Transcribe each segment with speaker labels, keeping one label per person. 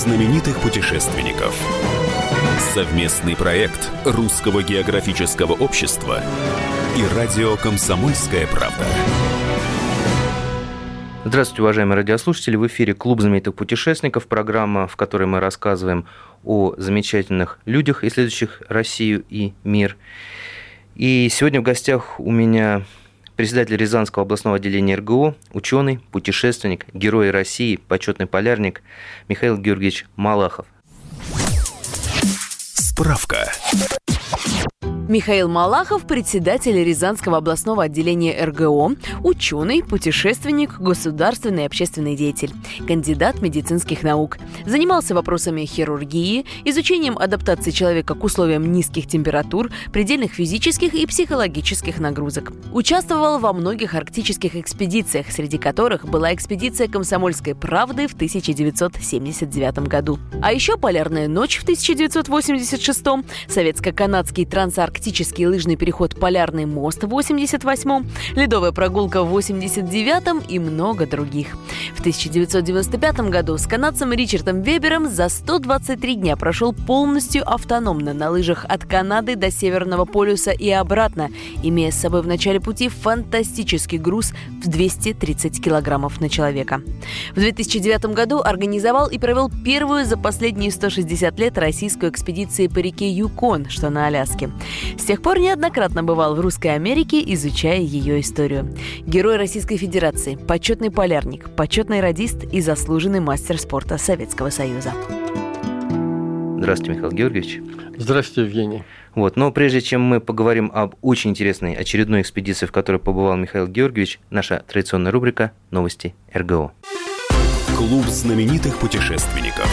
Speaker 1: знаменитых путешественников. Совместный проект Русского географического общества и радио «Комсомольская правда».
Speaker 2: Здравствуйте, уважаемые радиослушатели. В эфире Клуб знаменитых путешественников, программа, в которой мы рассказываем о замечательных людях, исследующих Россию и мир. И сегодня в гостях у меня председатель Рязанского областного отделения РГО, ученый, путешественник, герой России, почетный полярник Михаил Георгиевич Малахов.
Speaker 1: Справка.
Speaker 3: Михаил Малахов, председатель Рязанского областного отделения РГО, ученый, путешественник, государственный и общественный деятель, кандидат медицинских наук. Занимался вопросами хирургии, изучением адаптации человека к условиям низких температур, предельных физических и психологических нагрузок. Участвовал во многих арктических экспедициях, среди которых была экспедиция «Комсомольской правды» в 1979 году. А еще «Полярная ночь» в 1986, советско-канадский трансарктический арктический лыжный переход «Полярный мост» в 88-м, ледовая прогулка в 89-м и много других. В 1995 году с канадцем Ричардом Вебером за 123 дня прошел полностью автономно на лыжах от Канады до Северного полюса и обратно, имея с собой в начале пути фантастический груз в 230 килограммов на человека. В 2009 году организовал и провел первую за последние 160 лет российскую экспедицию по реке Юкон, что на Аляске. С тех пор неоднократно бывал в Русской Америке, изучая ее историю. Герой Российской Федерации, почетный полярник, почетный радист и заслуженный мастер спорта Советского Союза.
Speaker 2: Здравствуйте, Михаил Георгиевич.
Speaker 4: Здравствуйте, Евгений.
Speaker 2: Вот. Но прежде чем мы поговорим об очень интересной очередной экспедиции, в которой побывал Михаил Георгиевич, наша традиционная рубрика «Новости РГО».
Speaker 1: Клуб знаменитых путешественников.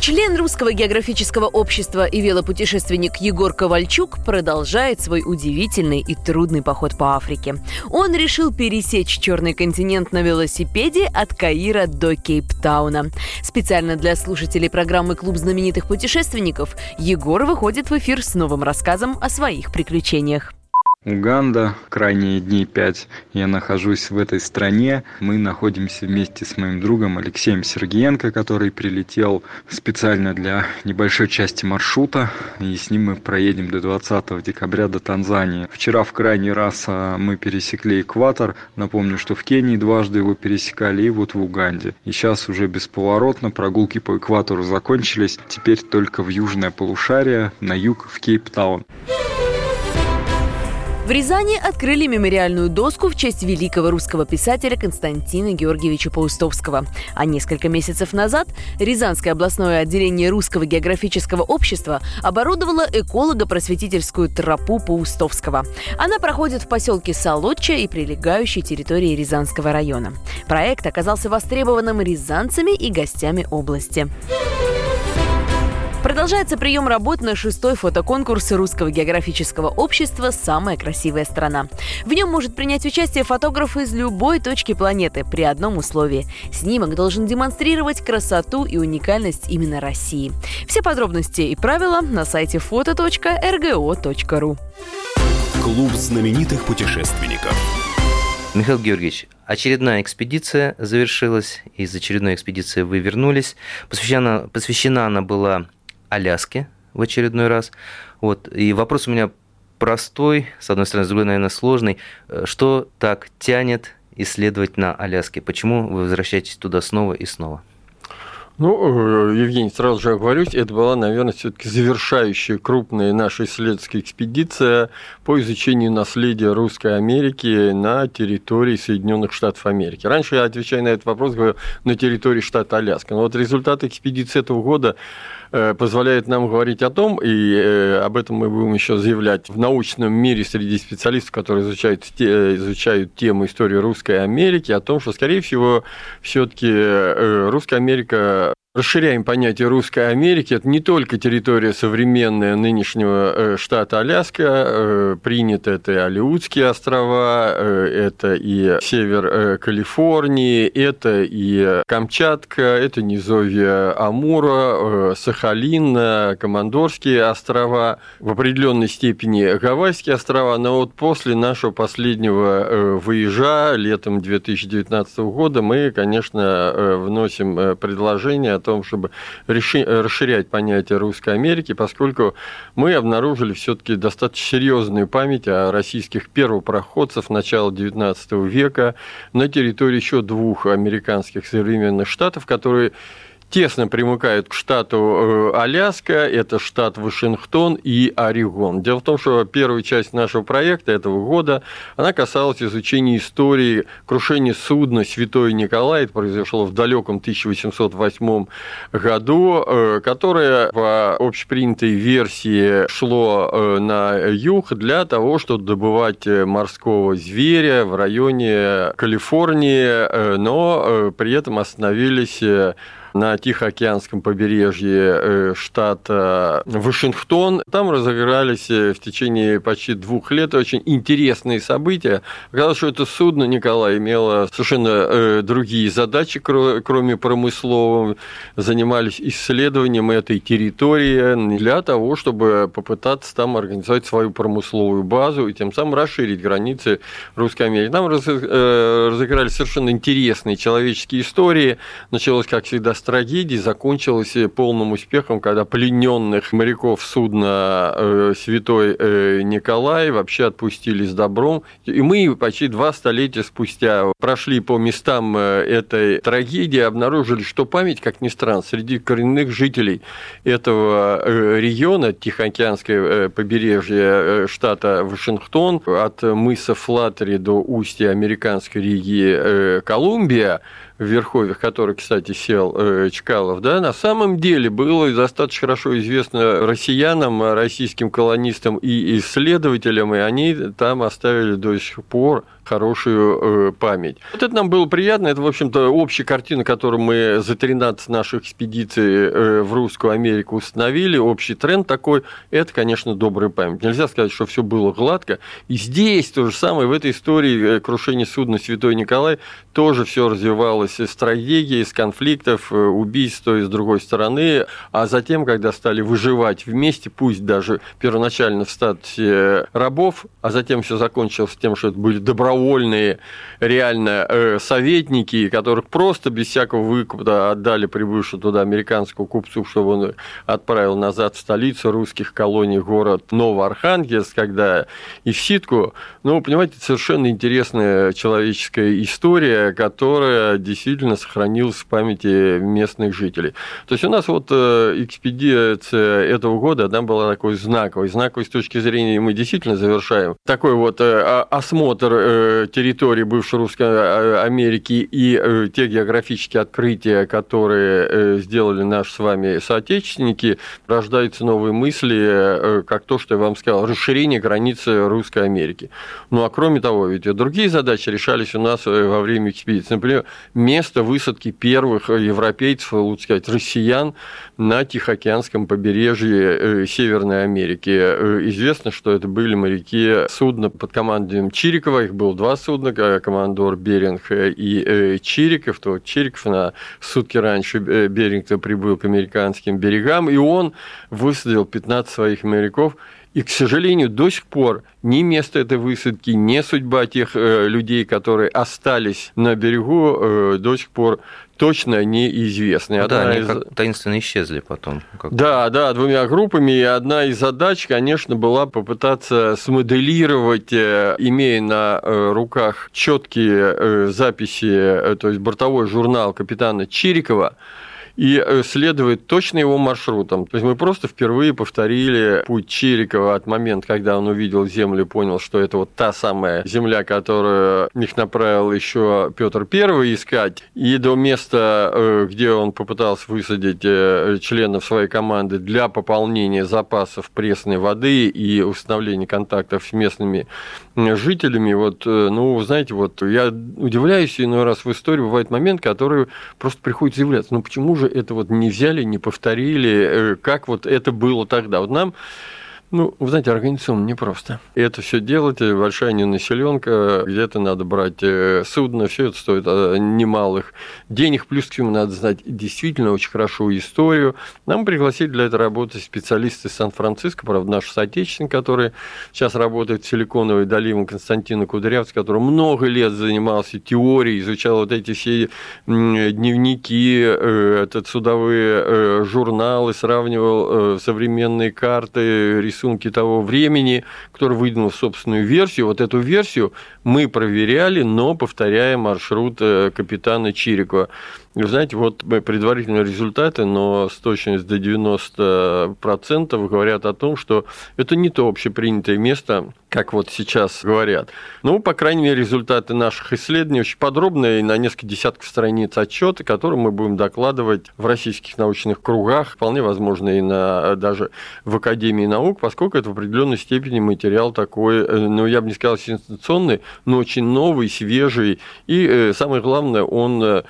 Speaker 3: Член Русского географического общества и велопутешественник Егор Ковальчук продолжает свой удивительный и трудный поход по Африке. Он решил пересечь Черный континент на велосипеде от Каира до Кейптауна. Специально для слушателей программы «Клуб знаменитых путешественников» Егор выходит в эфир с новым рассказом о своих приключениях.
Speaker 4: Уганда, крайние дни пять я нахожусь в этой стране. Мы находимся вместе с моим другом Алексеем Сергеенко, который прилетел специально для небольшой части маршрута. И с ним мы проедем до 20 декабря до Танзании. Вчера в крайний раз а, мы пересекли экватор. Напомню, что в Кении дважды его пересекали и вот в Уганде. И сейчас уже бесповоротно прогулки по экватору закончились. Теперь только в южное полушарие, на юг в Кейптаун.
Speaker 3: В Рязани открыли мемориальную доску в честь великого русского писателя Константина Георгиевича Паустовского. А несколько месяцев назад Рязанское областное отделение Русского географического общества оборудовало эколого-просветительскую тропу Паустовского. Она проходит в поселке Солодча и прилегающей территории Рязанского района. Проект оказался востребованным рязанцами и гостями области. Продолжается прием работ на шестой фотоконкурс Русского географического общества «Самая красивая страна». В нем может принять участие фотограф из любой точки планеты при одном условии. Снимок должен демонстрировать красоту и уникальность именно России. Все подробности и правила на сайте foto.rgo.ru.
Speaker 1: Клуб знаменитых путешественников.
Speaker 2: Михаил Георгиевич, очередная экспедиция завершилась. Из очередной экспедиции вы вернулись. Посвящена, посвящена она была Аляске в очередной раз. Вот. И вопрос у меня простой, с одной стороны, с другой, наверное, сложный. Э, что так тянет исследовать на Аляске? Почему вы возвращаетесь туда снова и снова?
Speaker 4: Ну, э, Евгений, сразу же оговорюсь, это была, наверное, все-таки завершающая крупная наша исследовательская экспедиция по изучению наследия Русской Америки на территории Соединенных Штатов Америки. Раньше я, отвечая на этот вопрос, говорил на территории штата Аляска. Но вот результаты экспедиции этого года Э, позволяет нам говорить о том, и э, об этом мы будем еще заявлять в научном мире среди специалистов, которые изучают, изучают тему истории Русской Америки, о том, что, скорее всего, все-таки Русская Америка Расширяем понятие Русской Америки. Это не только территория современная нынешнего э, штата Аляска. Э, принято это и Алиутские острова, э, это и север Калифорнии, это и Камчатка, это низовье Амура, Сахалин, Командорские острова, в определенной степени Гавайские острова. Но вот после нашего последнего выезжа летом 2019 года мы, конечно, вносим предложение том, чтобы расширять понятие Русской Америки, поскольку мы обнаружили все-таки достаточно серьезную память о российских первопроходцев начала XIX века на территории еще двух американских современных штатов, которые тесно примыкают к штату э, Аляска, это штат Вашингтон и Орегон. Дело в том, что первая часть нашего проекта этого года, она касалась изучения истории крушения судна «Святой Николай». Это произошло в далеком 1808 году, э, которое по общепринятой версии шло э, на юг для того, чтобы добывать морского зверя в районе Калифорнии, но при этом остановились на Тихоокеанском побережье э, штата Вашингтон. Там разыгрались э, в течение почти двух лет очень интересные события. Оказалось, что это судно Николай имело совершенно э, другие задачи, кроме промыслового. Занимались исследованием этой территории для того, чтобы попытаться там организовать свою промысловую базу и тем самым расширить границы Русской Америки. Там разыгрались совершенно интересные человеческие истории. Началось, как всегда, с трагедии закончилась полным успехом, когда плененных моряков судна э, Святой э, Николай вообще отпустили с добром. И мы почти два столетия спустя прошли по местам э, этой трагедии, обнаружили, что память, как ни странно, среди коренных жителей этого региона, Тихоокеанское побережье штата Вашингтон, от мыса Флаттери до устья американской реки Колумбия, в Верховьях, который, кстати, сел э, Чкалов, да, на самом деле было достаточно хорошо известно россиянам, российским колонистам и исследователям, и они там оставили до сих пор хорошую э, память. Вот это нам было приятно. Это, в общем-то, общая картина, которую мы за 13 наших экспедиций э, в Русскую Америку установили. Общий тренд такой. Это, конечно, добрая память. Нельзя сказать, что все было гладко. И здесь то же самое. В этой истории э, крушения судна Святой Николай тоже все развивалось из трагедии, из конфликтов, убийств то и с другой стороны. А затем, когда стали выживать вместе, пусть даже первоначально в статусе рабов, а затем все закончилось тем, что это были добровольные добровольные реально э, советники, которых просто без всякого выкупа отдали прибывшему туда американскому купцу, чтобы он отправил назад в столицу русских колоний, город Новоархангельск, когда и в Ситку. Ну, понимаете, совершенно интересная человеческая история, которая действительно сохранилась в памяти местных жителей. То есть у нас вот э, экспедиция этого года, она была такой знаковой. Знаковой с точки зрения мы действительно завершаем такой вот э, осмотр территории бывшей Русской а, Америки и э, те географические открытия, которые э, сделали наши с вами соотечественники, рождаются новые мысли, э, как то, что я вам сказал, расширение границы Русской Америки. Ну а кроме того, ведь другие задачи решались у нас во время экспедиции. Например, место высадки первых европейцев, лучше сказать, россиян на Тихоокеанском побережье Северной Америки. Известно, что это были моряки судна под командованием Чирикова, их было два судна, командор Беринг и э, Чириков. То Чириков на сутки раньше э, Беринг прибыл к американским берегам, и он высадил 15 своих моряков. И, к сожалению, до сих пор ни место этой высадки, ни судьба тех э, людей, которые остались на берегу, до сих пор точно неизвестны.
Speaker 2: Ну, да, они из... как таинственно исчезли потом.
Speaker 4: Как... Да, да, двумя группами. И одна из задач, конечно, была попытаться смоделировать, э, имея на э, руках четкие э, записи, то есть бортовой журнал капитана Чирикова, и э, следовать точно его маршрутам. То есть мы просто впервые повторили путь Чирикова от момента, когда он увидел Землю, понял, что это вот та самая Земля, которую их направил еще Петр I искать, и до места, э, где он попытался высадить э, членов своей команды для пополнения запасов пресной воды и установления контактов с местными жителями. Вот, ну, знаете, вот я удивляюсь иной раз в истории бывает момент, который просто приходится удивляться. Ну, почему же это вот не взяли, не повторили, э, как вот это было тогда. Вот нам Ну, вы знаете, организационно непросто. И это все делать, э, большая ненаселенка, где-то надо брать э, судно, все это стоит э, немалых денег, плюс к чему надо знать действительно очень хорошо историю. Нам пригласили для этой работы специалисты из Сан-Франциско, правда, наш соотечественник, который сейчас работает в Силиконовой долине, Константина Кудрявц, который много лет занимался теорией, изучал вот эти все дневники, этот судовые журналы, сравнивал современные карты, рисунки рисунки того времени, который выдвинул собственную версию. Вот эту версию мы проверяли, но повторяя маршрут э, капитана Чирикова. Вы знаете, вот предварительные результаты, но с точностью до 90% говорят о том, что это не то общепринятое место, как вот сейчас говорят. Ну, по крайней мере, результаты наших исследований очень подробные, на несколько десятков страниц отчеты, которые мы будем докладывать в российских научных кругах, вполне возможно, и на, даже в Академии наук, поскольку это в определенной степени материал такой, э, ну, я бы не сказал сенсационный, но очень новый, свежий, и э, самое главное, он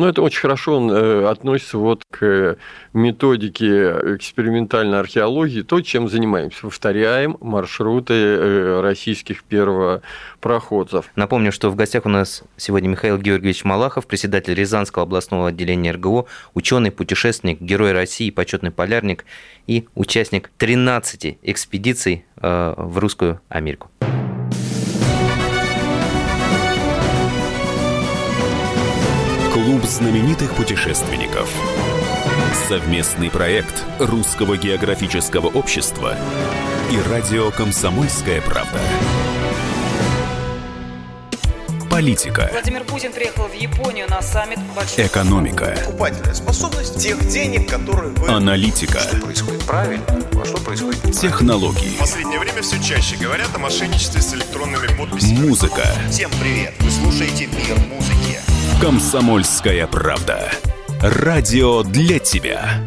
Speaker 4: э, ну, это очень хорошо он, э, относится вот к методике экспериментальной археологии, то, чем занимаемся. Повторяем маршруты э, российских первопроходцев.
Speaker 2: Напомню, что в гостях у нас сегодня Михаил Георгиевич Малахов, председатель Рязанского областного отделения РГО, ученый, путешественник, герой России, почетный полярник и участник 13 экспедиций э, в Русскую Америку.
Speaker 1: Клуб знаменитых путешественников. Совместный проект Русского географического общества и радио «Комсомольская правда». Политика.
Speaker 5: Владимир Путин приехал в Японию на саммит
Speaker 1: большой... Экономика.
Speaker 6: Покупательная способность тех денег, которые вы...
Speaker 1: Аналитика.
Speaker 6: Что происходит правильно, а что происходит неправильно.
Speaker 1: Технологии.
Speaker 7: В последнее время все чаще говорят о мошенничестве с электронными подписями.
Speaker 1: Музыка.
Speaker 6: Всем привет! Вы слушаете «Мир музыки».
Speaker 1: Комсомольская правда. Радио для тебя.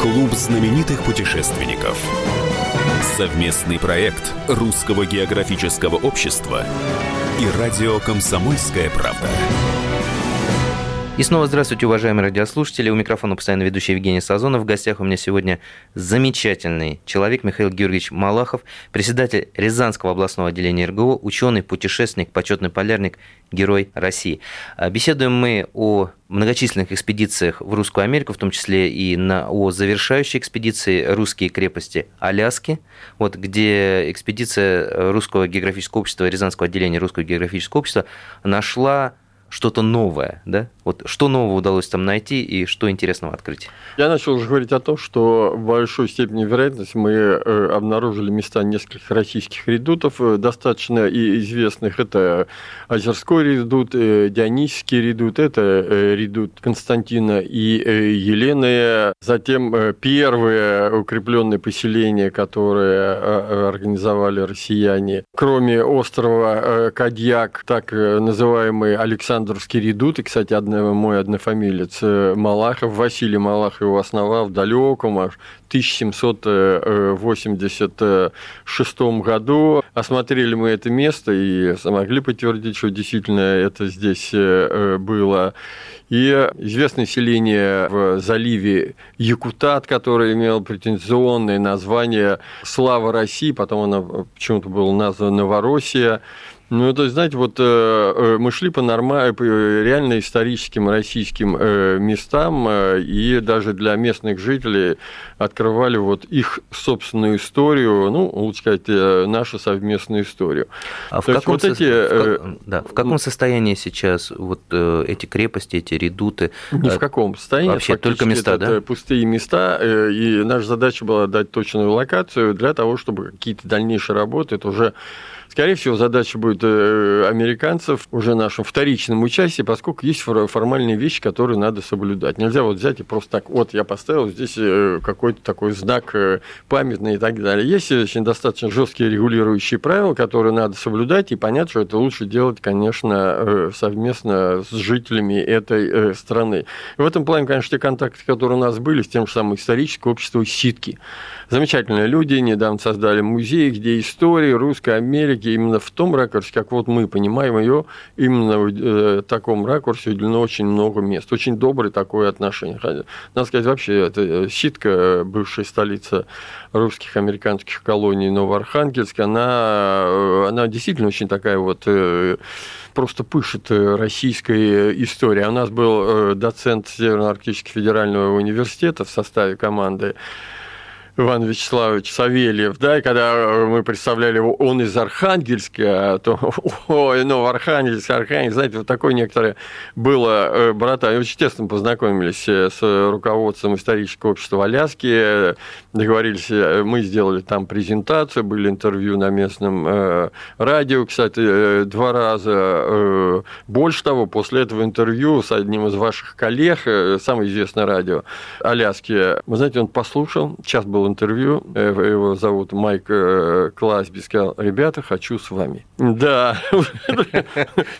Speaker 1: Клуб знаменитых путешественников. Совместный проект Русского географического общества и радио «Комсомольская правда».
Speaker 2: И снова здравствуйте, уважаемые радиослушатели. У микрофона постоянно ведущий Евгений Сазонов. В гостях у меня сегодня замечательный человек Михаил Георгиевич Малахов, председатель Рязанского областного отделения РГО, ученый, путешественник, почетный полярник, герой России. А, беседуем мы о многочисленных экспедициях в Русскую Америку, в том числе и на, о завершающей экспедиции «Русские крепости Аляски», вот, где экспедиция Русского географического общества, Рязанского отделения Русского географического общества нашла что-то новое, да? Вот что нового удалось там найти и что интересного открыть?
Speaker 4: Я начал уже говорить о том, что в большой степени вероятности мы э, обнаружили места нескольких российских редутов, э, достаточно и известных. Это Озерской редут, э, Дионисский редут, это редут Константина и Елены. Затем первые укрепленные поселения, которые организовали россияне. Кроме острова Кадьяк, так называемый Александр Александровский редут, и, кстати, одно, мой однофамилец э, Малахов, Василий Малахов его основал в далеком аж 1786 году. Осмотрели мы это место и смогли подтвердить, что действительно это здесь э, было. И известное селение в заливе Якутат, которое имело претензионное название «Слава России», потом оно почему-то было названо «Новороссия». Ну, это, знаете, вот э, э мы шли по, норма... по реально историческим российским э, местам, э, и даже для местных жителей открывали вот их собственную историю, ну, лучше сказать, э, нашу совместную историю.
Speaker 2: А в каком, вот со... эти... в, как... да, в каком состоянии сейчас вот э, эти крепости, эти редуты?
Speaker 4: Ни в каком состоянии.
Speaker 2: Вообще только места,
Speaker 4: это
Speaker 2: да?
Speaker 4: пустые места, и наша задача была дать точную локацию для того, чтобы какие-то дальнейшие работы, это уже Скорее всего, задача будет э, американцев уже нашим вторичным участии, поскольку есть формальные вещи, которые надо соблюдать. Нельзя вот взять и просто так, вот я поставил здесь э, какой-то такой знак э, памятный и так далее. Есть очень достаточно жесткие регулирующие правила, которые надо соблюдать, и понятно, что это лучше делать, конечно, совместно с жителями этой страны. В этом плане, конечно, те контакты, которые у нас были с тем же самым историческим обществом «Ситки». Замечательные люди, недавно создали музей, где история Русской Америки, именно в том ракурсе, как вот мы понимаем ее, именно в э, таком ракурсе уделено очень много мест. Очень доброе такое отношение. Надо сказать, вообще, это Ситка, бывшая столица русских американских колоний Новоархангельск, она, она действительно очень такая вот просто пышет российской историей. У нас был доцент Северно-Арктического федерального университета в составе команды Иван Вячеславович Савельев, да, и когда э, мы представляли его, он из Архангельска, то, ой, ну, Архангельск, Архангельск, знаете, вот такое некоторое было, э, брата, очень тесно познакомились э, с руководством исторического общества Аляски, договорились, мы сделали там презентацию, были интервью на местном радио, кстати, два раза. Больше того, после этого интервью с одним из ваших коллег, самое известное радио Аляски, вы знаете, он послушал, сейчас интервью, э, его зовут Майк э, Класби, сказал, ребята, хочу с вами. Да.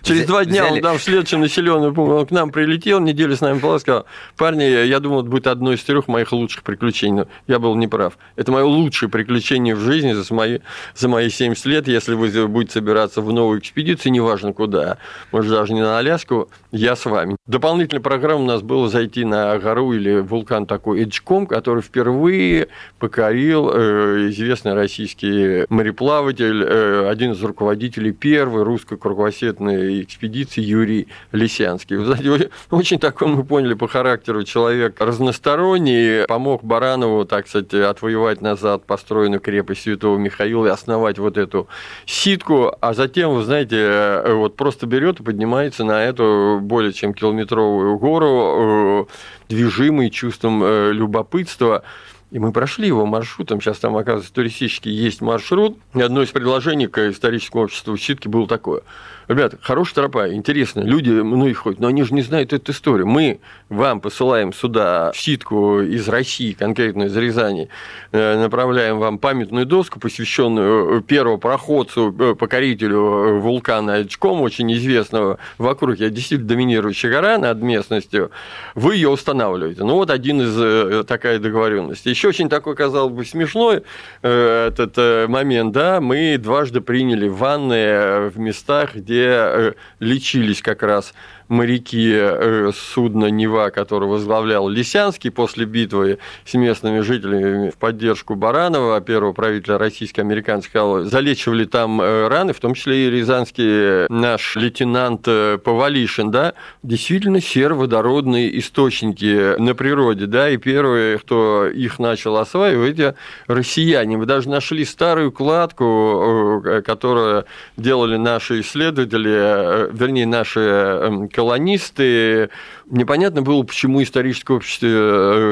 Speaker 4: Через два дня он там в следующем населенном пункте, он к нам прилетел, неделю с нами был, сказал, парни, я думал, это будет одно из трех моих лучших приключений, но я был неправ. Это мое лучшее приключение в жизни за мои, за мои 70 лет, если вы будете собираться в новую экспедицию, неважно куда, может, даже не на Аляску, я с вами. Дополнительная программа у нас была зайти на гору или вулкан такой Эджком, который впервые покорил э, известный российский мореплаватель, э, один из руководителей первой русской кругосветной экспедиции Юрий Лисянский. Вы знаете, очень такой мы поняли по характеру человек разносторонний, помог Баранову, так сказать, отвоевать назад построенную крепость Святого Михаила и основать вот эту ситку, а затем, вы знаете, э, вот просто берет и поднимается на эту более чем километровую гору, движимый чувством любопытства. И мы прошли его маршрутом. Сейчас там, оказывается, туристический есть маршрут. И одно из предложений к историческому обществу Щитки было такое – Ребята, хорошая тропа, интересно, люди многие ходят, но они же не знают эту историю. Мы вам посылаем сюда ситку из России, конкретно из Рязани, э, направляем вам памятную доску, посвященную первому проходцу, э, покорителю вулкана Эджком, очень известного в округе, действительно доминирующая гора над местностью, вы ее устанавливаете. Ну вот один из э, такая договоренность. Еще очень такой, казалось бы, смешной этот момент, да, мы дважды приняли ванны в местах, где где э, лечились как раз моряки э, судна «Нева», который возглавлял Лисянский после битвы с местными жителями в поддержку Баранова, первого правителя российско-американской колонии, залечивали там э, раны, в том числе и рязанский наш лейтенант Повалишин, да, действительно сероводородные источники на природе, да, и первые, кто их начал осваивать, эти россияне. Мы даже нашли старую кладку, которую делали наши исследователи, вернее, наши эм, колонисты. Непонятно было, почему историческое общество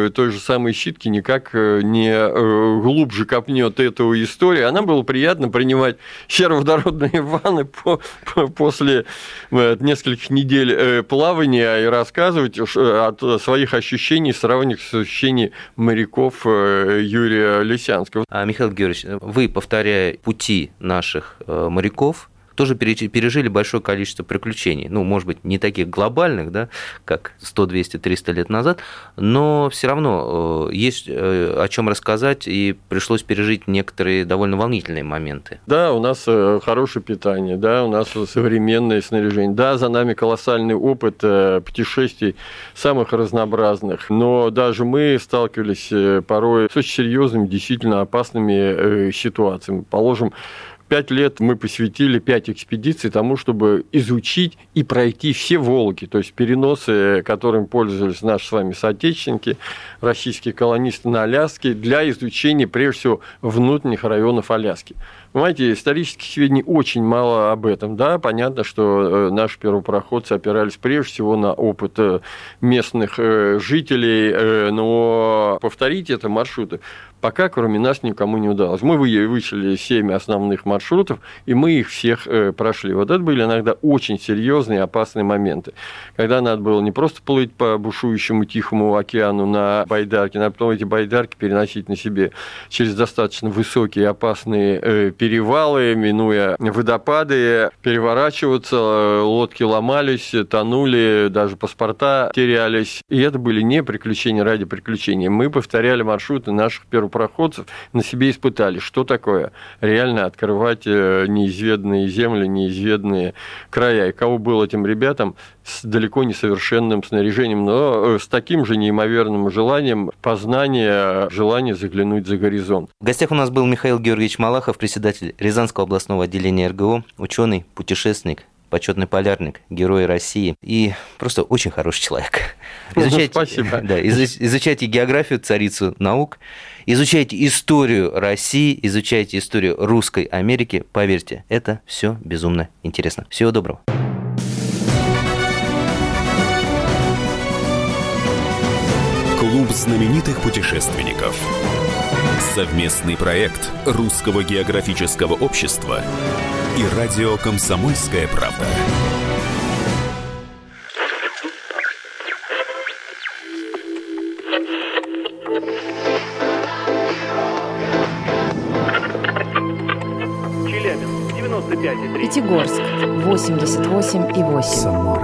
Speaker 4: э, той же самой щитки никак э, не э, глубже копнет эту историю. Она было приятно принимать сероводородные ванны по, по, после нескольких недель плавания и рассказывать от своих ощущений, сравнивать с ощущениями моряков Юрия Лисянского.
Speaker 2: А, Михаил Георгиевич, вы, повторяя пути наших моряков, тоже пережили большое количество приключений. Ну, может быть, не таких глобальных, да, как 100, 200, 300 лет назад, но все равно э, есть э, о чем рассказать, и пришлось пережить некоторые довольно волнительные моменты.
Speaker 4: Да, у нас э, хорошее питание, да, у нас современное снаряжение, да, за нами колоссальный опыт путешествий самых разнообразных, но даже мы сталкивались порой с очень серьезными, действительно опасными ситуациями. Положим, Пять лет мы посвятили, пять экспедиций тому, чтобы изучить и пройти все Волги, то есть переносы, которым пользовались наши с вами соотечественники, российские колонисты на Аляске, для изучения, прежде всего, внутренних районов Аляски. Понимаете, исторических сведений очень мало об этом. Да, понятно, что э, наши первопроходцы опирались прежде всего на опыт э, местных э, жителей, но повторить это маршруты пока кроме нас никому не удалось. Мы вычислили 7 основных маршрутов, и мы их всех прошли. Вот это были иногда очень серьезные опасные моменты, когда надо было не просто плыть по бушующему Тихому океану на байдарке, надо потом эти байдарки переносить на себе через достаточно высокие опасные перевалы, минуя водопады, переворачиваться, лодки ломались, тонули, даже паспорта терялись. И это были не приключения ради приключений. Мы повторяли маршруты наших первопроходцев, на себе испытали, что такое реально открывать э, неизведанные земли, неизведанные края. И кого был этим ребятам с далеко не совершенным снаряжением, но э, с таким же неимоверным желанием познания, желание заглянуть за горизонт.
Speaker 2: В гостях у нас был Михаил Георгиевич Малахов, председатель Рязанского областного отделения РГО, ученый, путешественник, почетный полярник, герой России и просто очень хороший человек.
Speaker 4: Изучайте, Спасибо.
Speaker 2: Да, изучайте географию, царицу наук, изучайте историю России, изучайте историю русской Америки. Поверьте, это все безумно интересно. Всего доброго.
Speaker 1: Знаменитых путешественников. Совместный проект Русского географического общества и радио «Комсомольская правда».
Speaker 8: Челябинск, 95,3.
Speaker 9: Пятигорск, 88,8.
Speaker 10: Самара,